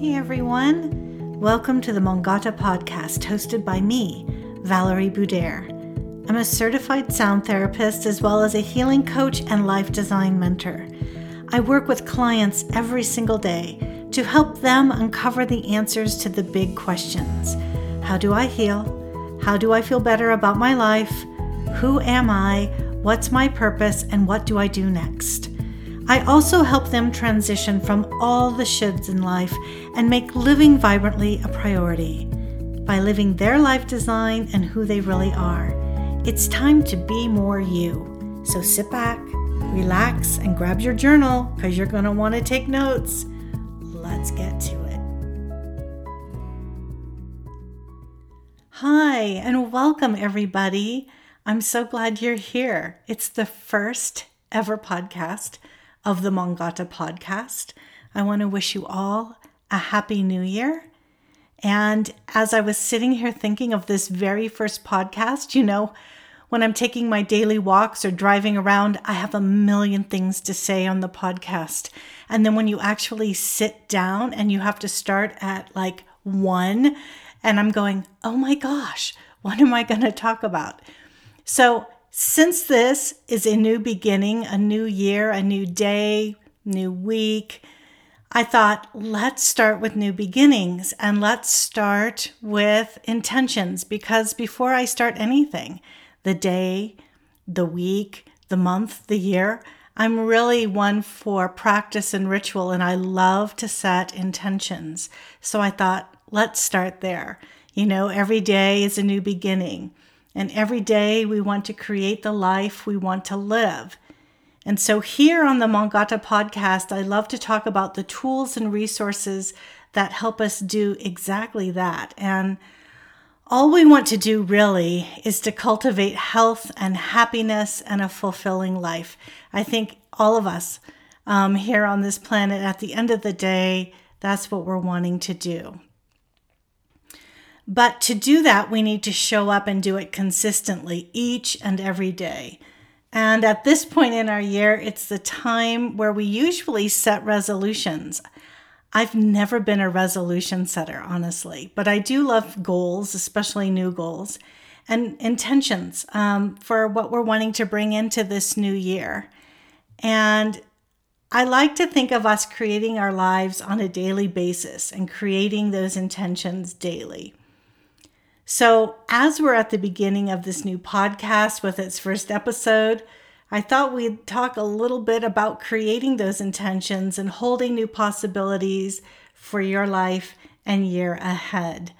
Hey everyone, welcome to the Mongata podcast hosted by me, Valarie Budayr. I'm a certified sound therapist as well as a healing coach and life design mentor. I work with clients every single day to help them uncover the answers to the big questions How do I heal? How do I feel better about my life? Who am I? What's my purpose? And what do I do next? I also help them transition from all the shoulds in life and make living vibrantly a priority by living their life design and who they really are. It's time to be more you. So sit back, relax, and grab your journal because you're going to want to take notes. Let's get to it. Hi, and welcome, everybody. I'm so glad you're here. It's the first ever podcast of the Mongata podcast. I want to wish you all a happy new year. And as I was sitting here thinking of this very first podcast, you know, when I'm taking my daily walks or driving around, I have a million things to say on the podcast. And then when you actually sit down and you have to start at like one, and I'm going, oh my gosh, what am I going to talk about? So since this is a new beginning, a new year, a new day, new week, I thought, let's start with new beginnings and let's start with intentions because before I start anything, the day, the week, the month, the year, I'm really one for practice and ritual and I love to set intentions. So I thought, let's start there. You know, every day is a new beginning. And every day we want to create the life we want to live. And so, here on the Mongata podcast, I love to talk about the tools and resources that help us do exactly that. And all we want to do really is to cultivate health and happiness and a fulfilling life. I think all of us um, here on this planet, at the end of the day, that's what we're wanting to do. But to do that, we need to show up and do it consistently each and every day. And at this point in our year, it's the time where we usually set resolutions. I've never been a resolution setter, honestly, but I do love goals, especially new goals, and intentions um, for what we're wanting to bring into this new year. And I like to think of us creating our lives on a daily basis and creating those intentions daily. So, as we're at the beginning of this new podcast with its first episode, I thought we'd talk a little bit about creating those intentions and holding new possibilities for your life and year ahead.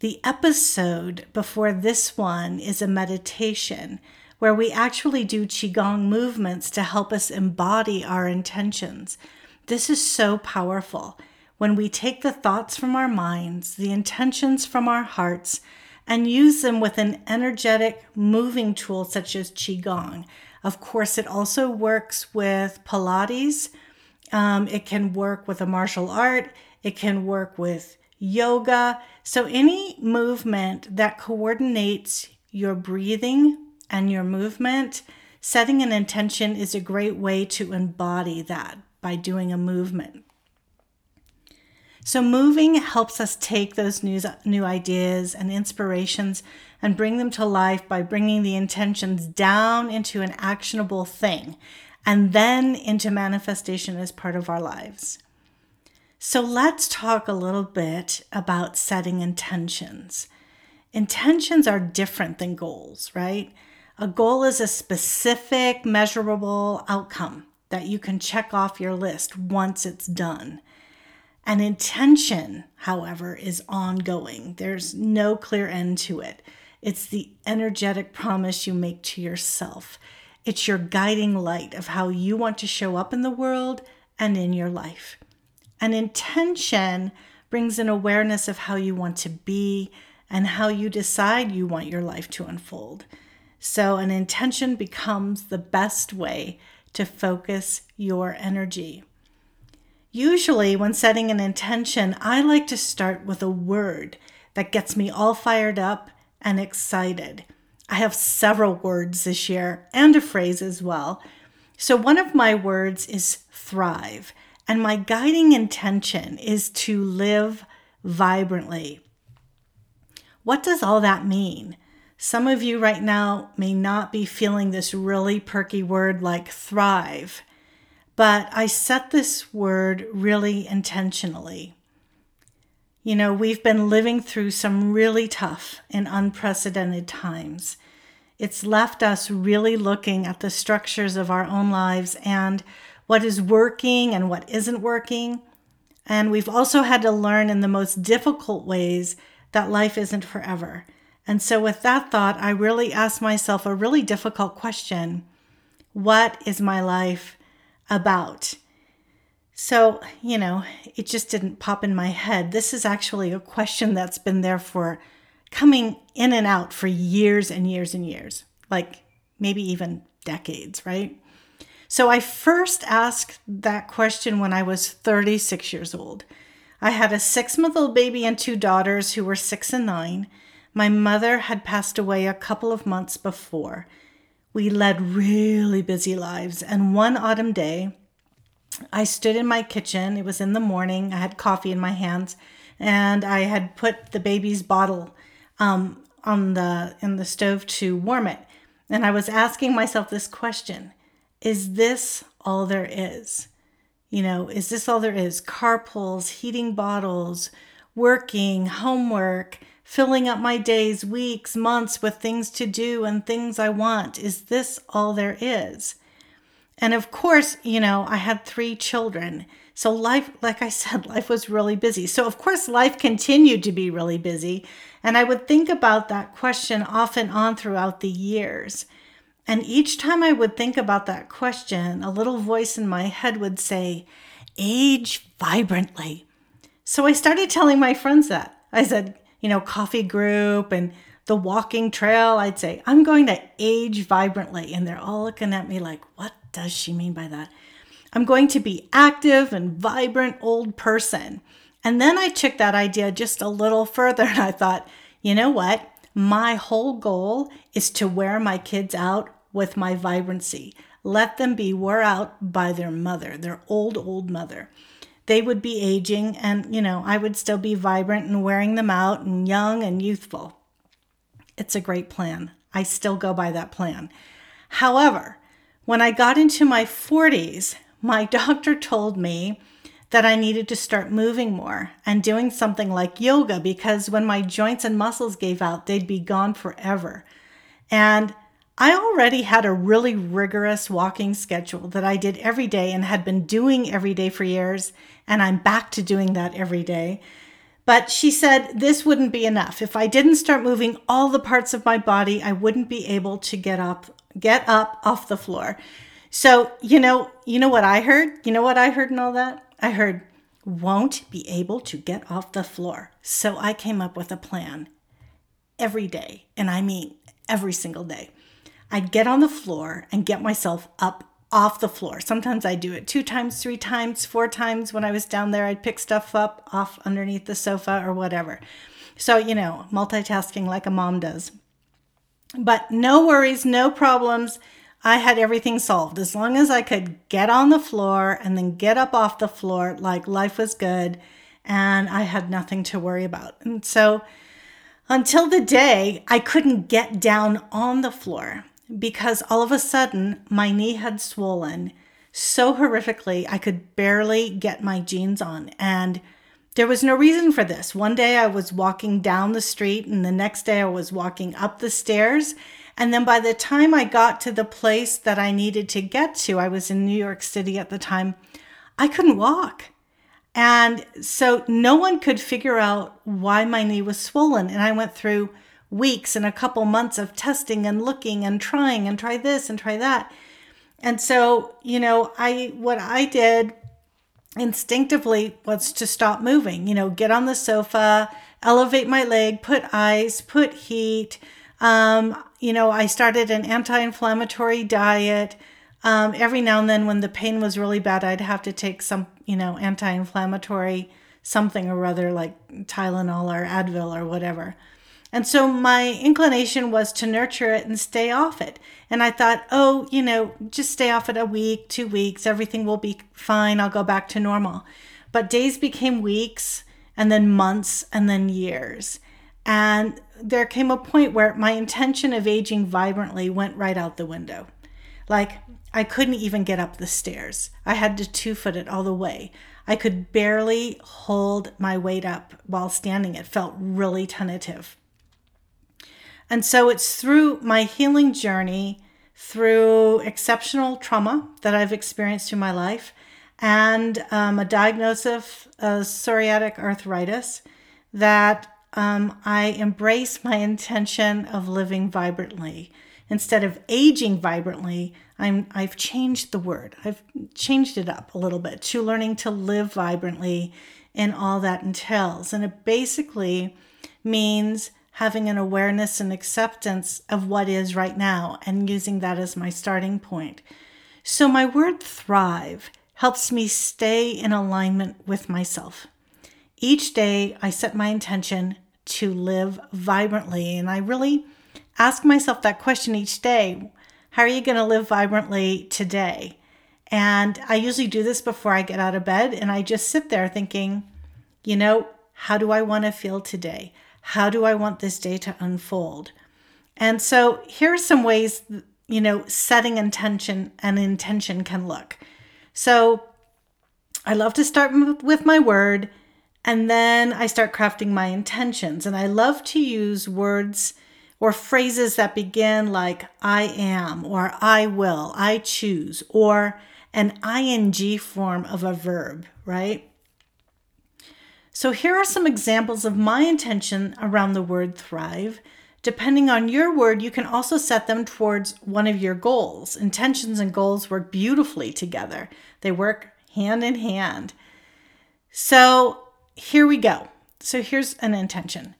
The episode before this one is a meditation where we actually do Qigong movements to help us embody our intentions. This is so powerful when we take the thoughts from our minds, the intentions from our hearts, and use them with an energetic moving tool such as Qigong. Of course, it also works with Pilates. Um, it can work with a martial art. It can work with yoga. So, any movement that coordinates your breathing and your movement, setting an intention is a great way to embody that by doing a movement. So moving helps us take those new, new ideas and inspirations and bring them to life by bringing the intentions down into an actionable thing and then into manifestation as part of our lives. So let's talk a little bit about setting intentions. Intentions are different than goals, right? A goal is a specific, measurable outcome that you can check off your list once it's done. An intention, however, is ongoing. There's no clear end to it. It's the energetic promise you make to yourself. It's your guiding light of how you want to show up in the world and in your life. An intention brings an awareness of how you want to be and how you decide you want your life to unfold. So, an intention becomes the best way to focus your energy. Usually, when setting an intention, I like to start with a word that gets me all fired up and excited. I have several words this year and a phrase as well. So, one of my words is thrive. And my guiding intention is to live vibrantly. What does all that mean? Some of you right now may not be feeling this really perky word like thrive, but I set this word really intentionally. You know, we've been living through some really tough and unprecedented times. It's left us really looking at the structures of our own lives and what is working and what isn't working. And we've also had to learn in the most difficult ways that life isn't forever. And so, with that thought, I really asked myself a really difficult question What is my life about? So, you know, it just didn't pop in my head. This is actually a question that's been there for coming in and out for years and years and years, like maybe even decades, right? So I first asked that question when I was 36 years old. I had a six month old baby and two daughters who were six and nine. My mother had passed away a couple of months before. We led really busy lives, and one autumn day, I stood in my kitchen. It was in the morning. I had coffee in my hands, and I had put the baby's bottle um, on the in the stove to warm it. And I was asking myself this question: Is this all there is? You know, is this all there is? Carpools, heating bottles, working, homework, filling up my days, weeks, months with things to do and things I want. Is this all there is? And of course, you know, I had three children. So life, like I said, life was really busy. So of course, life continued to be really busy. And I would think about that question off and on throughout the years. And each time I would think about that question, a little voice in my head would say, age vibrantly. So I started telling my friends that. I said, you know, coffee group and the walking trail, I'd say, I'm going to age vibrantly. And they're all looking at me like, what does she mean by that? I'm going to be active and vibrant old person. And then I took that idea just a little further and I thought, you know what? My whole goal is to wear my kids out with my vibrancy. Let them be wore out by their mother, their old, old mother. They would be aging, and, you know, I would still be vibrant and wearing them out and young and youthful. It's a great plan. I still go by that plan. However, when I got into my 40s, my doctor told me that I needed to start moving more and doing something like yoga because when my joints and muscles gave out, they'd be gone forever. And I already had a really rigorous walking schedule that I did every day and had been doing every day for years, and I'm back to doing that every day. But she said this wouldn't be enough. If I didn't start moving all the parts of my body, I wouldn't be able to get up get up off the floor. So, you know, you know what I heard? You know what I heard in all that? I heard, won't be able to get off the floor. So I came up with a plan every day, and I mean every single day. I'd get on the floor and get myself up off the floor. Sometimes I'd do it two times, three times, four times. When I was down there, I'd pick stuff up off underneath the sofa or whatever. So, you know, multitasking like a mom does. But no worries, no problems. I had everything solved. As long as I could get on the floor and then get up off the floor, like life was good and I had nothing to worry about. And so until the day I couldn't get down on the floor because all of a sudden my knee had swollen so horrifically I could barely get my jeans on. And there was no reason for this. One day I was walking down the street, and the next day I was walking up the stairs, and then by the time I got to the place that I needed to get to, I was in New York City at the time, I couldn't walk. And so no one could figure out why my knee was swollen. And I went through weeks and a couple months of testing and looking and trying and try this and try that. And so, you know, I what I did instinctively was to stop moving, you know, get on the sofa, elevate my leg, put ice, put heat, um, you know, I started an anti inflammatory diet. Um, every now and then, when the pain was really bad, I'd have to take some, you know, anti inflammatory something or other like Tylenol or Advil or whatever. And so my inclination was to nurture it and stay off it. And I thought, oh, you know, just stay off it a week, two weeks, everything will be fine. I'll go back to normal. But days became weeks and then months and then years. And there came a point where my intention of aging vibrantly went right out the window. Like, I couldn't even get up the stairs. I had to two foot it all the way. I could barely hold my weight up while standing. It felt really tentative. And so it's through my healing journey, through exceptional trauma that I've experienced through my life, and um, a diagnosis of psoriatic arthritis that um, I embrace my intention of living vibrantly. Instead of aging vibrantly, I'm, I've changed the word. I've changed it up a little bit to learning to live vibrantly and all that entails. And it basically means having an awareness and acceptance of what is right now and using that as my starting point. So, my word thrive helps me stay in alignment with myself. Each day, I set my intention to live vibrantly, and I really ask myself that question each day How are you going to live vibrantly today? And I usually do this before I get out of bed, and I just sit there thinking, you know, how do I want to feel today? How do I want this day to unfold? And so here are some ways, you know, setting intention and intention can look. So I love to start with my word and then I start crafting my intentions. And I love to use words or phrases that begin like I am, or I will, I choose, or an ing form of a verb, right? So here are some examples of my intention around the word thrive. Depending on your word, you can also set them towards one of your goals. Intentions and goals work beautifully together, they work hand in hand. So here we go. So here's an intention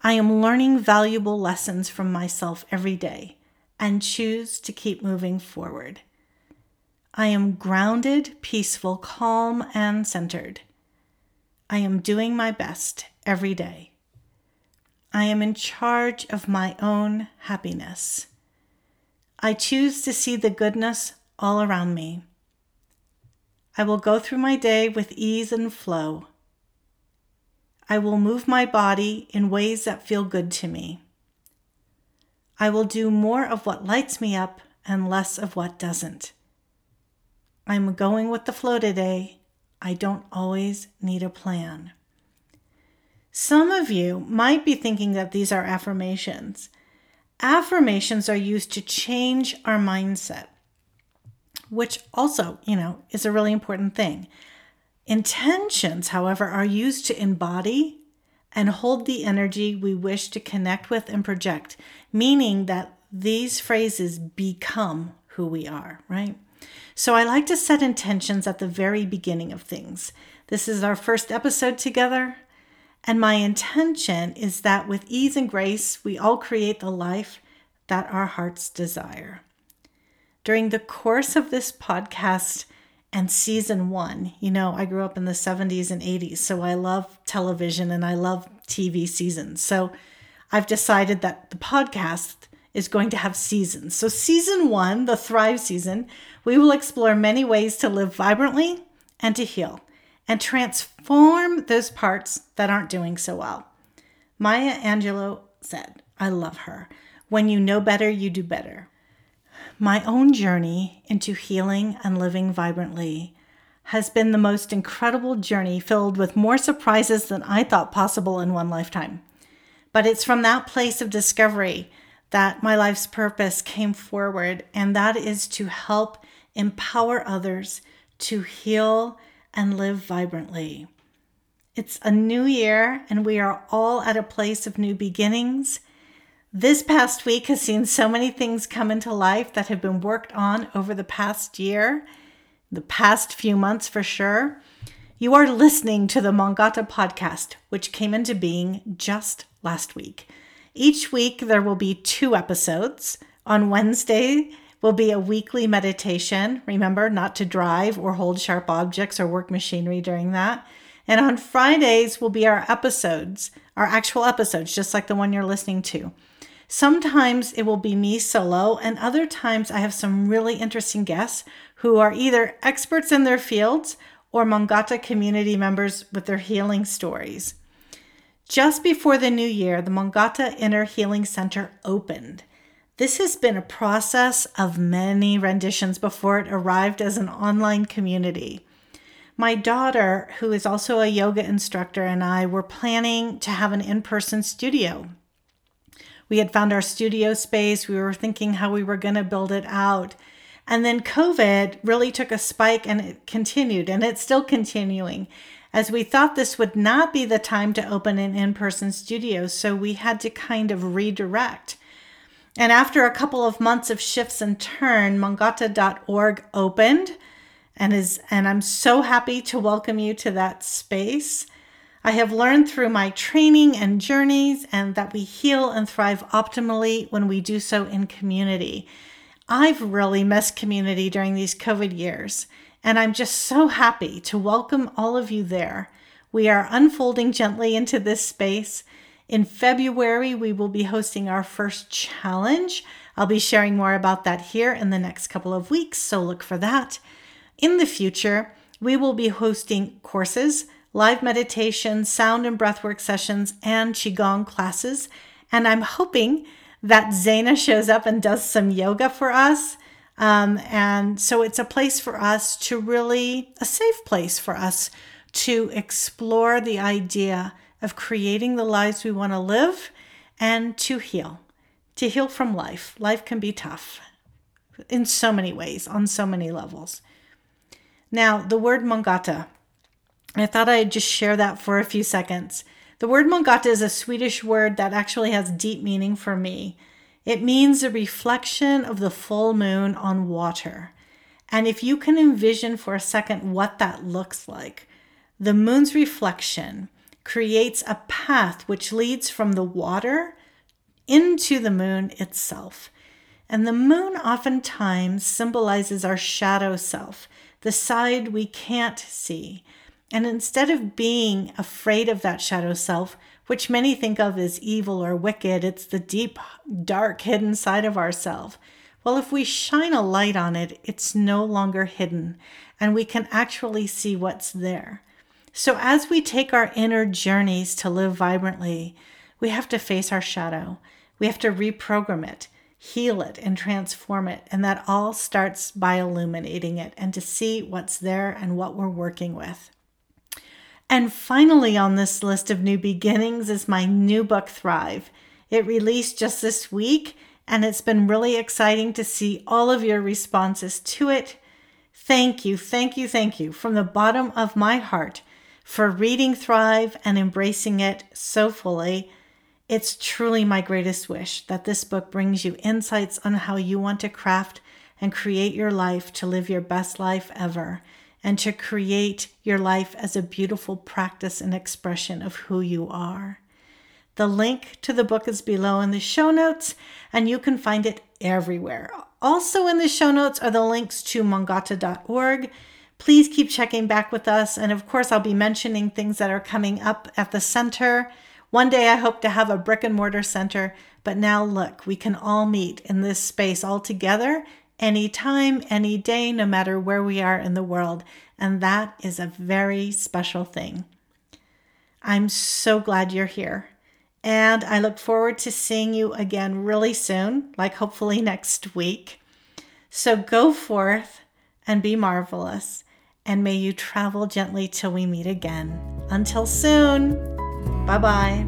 I am learning valuable lessons from myself every day and choose to keep moving forward. I am grounded, peaceful, calm, and centered. I am doing my best every day. I am in charge of my own happiness. I choose to see the goodness all around me. I will go through my day with ease and flow. I will move my body in ways that feel good to me. I will do more of what lights me up and less of what doesn't. I'm going with the flow today. I don't always need a plan. Some of you might be thinking that these are affirmations. Affirmations are used to change our mindset which also, you know, is a really important thing. Intentions, however, are used to embody and hold the energy we wish to connect with and project, meaning that these phrases become who we are, right? So I like to set intentions at the very beginning of things. This is our first episode together, and my intention is that with ease and grace, we all create the life that our hearts desire during the course of this podcast and season one, you know, I grew up in the 70s and 80s, so I love television and I love TV seasons. So I've decided that the podcast is going to have seasons. So, season one, the Thrive season, we will explore many ways to live vibrantly and to heal and transform those parts that aren't doing so well. Maya Angelou said, I love her. When you know better, you do better. My own journey into healing and living vibrantly has been the most incredible journey filled with more surprises than I thought possible in one lifetime. But it's from that place of discovery that my life's purpose came forward, and that is to help empower others to heal and live vibrantly. It's a new year, and we are all at a place of new beginnings this past week has seen so many things come into life that have been worked on over the past year, the past few months for sure. You are listening to the Mongata podcast, which came into being just last week. Each week, there will be two episodes. On Wednesday, will be a weekly meditation. Remember not to drive or hold sharp objects or work machinery during that. And on Fridays will be our episodes, our actual episodes, just like the one you're listening to. Sometimes it will be me solo, and other times I have some really interesting guests who are either experts in their fields or Mongata community members with their healing stories. Just before the new year, the Mongata Inner Healing Center opened. This has been a process of many renditions before it arrived as an online community. My daughter, who is also a yoga instructor, and I were planning to have an in person studio. We had found our studio space. We were thinking how we were going to build it out. And then COVID really took a spike and it continued, and it's still continuing as we thought this would not be the time to open an in person studio. So we had to kind of redirect. And after a couple of months of shifts and turn, mongata.org opened and is and I'm so happy to welcome you to that space. I have learned through my training and journeys and that we heal and thrive optimally when we do so in community. I've really missed community during these COVID years, and I'm just so happy to welcome all of you there. We are unfolding gently into this space in February, we will be hosting our first challenge. I'll be sharing more about that here in the next couple of weeks, so look for that. In the future, we will be hosting courses, live meditation, sound and breathwork sessions, and Qigong classes. And I'm hoping that Zaina shows up and does some yoga for us. Um, and so it's a place for us to really, a safe place for us to explore the idea of creating the lives we want to live and to heal, to heal from life. Life can be tough in so many ways, on so many levels. Now, the word Mongata, I thought I'd just share that for a few seconds. The word Mongata is a Swedish word that actually has deep meaning for me. It means a reflection of the full moon on water. And if you can envision for a second what that looks like, the moon's reflection creates a path which leads from the water into the moon itself. And the moon oftentimes symbolizes our shadow self, the side we can't see. And instead of being afraid of that shadow self, which many think of as evil or wicked, it's the deep, dark, hidden side of ourself. Well, if we shine a light on it, it's no longer hidden, and we can actually see what's there. So, as we take our inner journeys to live vibrantly, we have to face our shadow. We have to reprogram it, heal it, and transform it. And that all starts by illuminating it and to see what's there and what we're working with. And finally, on this list of new beginnings is my new book, Thrive. It released just this week, and it's been really exciting to see all of your responses to it. Thank you, thank you, thank you from the bottom of my heart for reading Thrive and embracing it so fully. It's truly my greatest wish that this book brings you insights on how you want to craft and create your life to live your best life ever and to create your life as a beautiful practice and expression of who you are. The link to the book is below in the show notes, and you can find it everywhere. Also, in the show notes are the links to mongata.org Please keep checking back with us. And of course, I'll be mentioning things that are coming up at the center. One day I hope to have a brick and mortar center, but now look, we can all meet in this space all together, anytime, any day, no matter where we are in the world. And that is a very special thing. I'm so glad you're here. And I look forward to seeing you again really soon, like hopefully next week. So go forth and be marvelous. And may you travel gently till we meet again. Until soon, bye bye.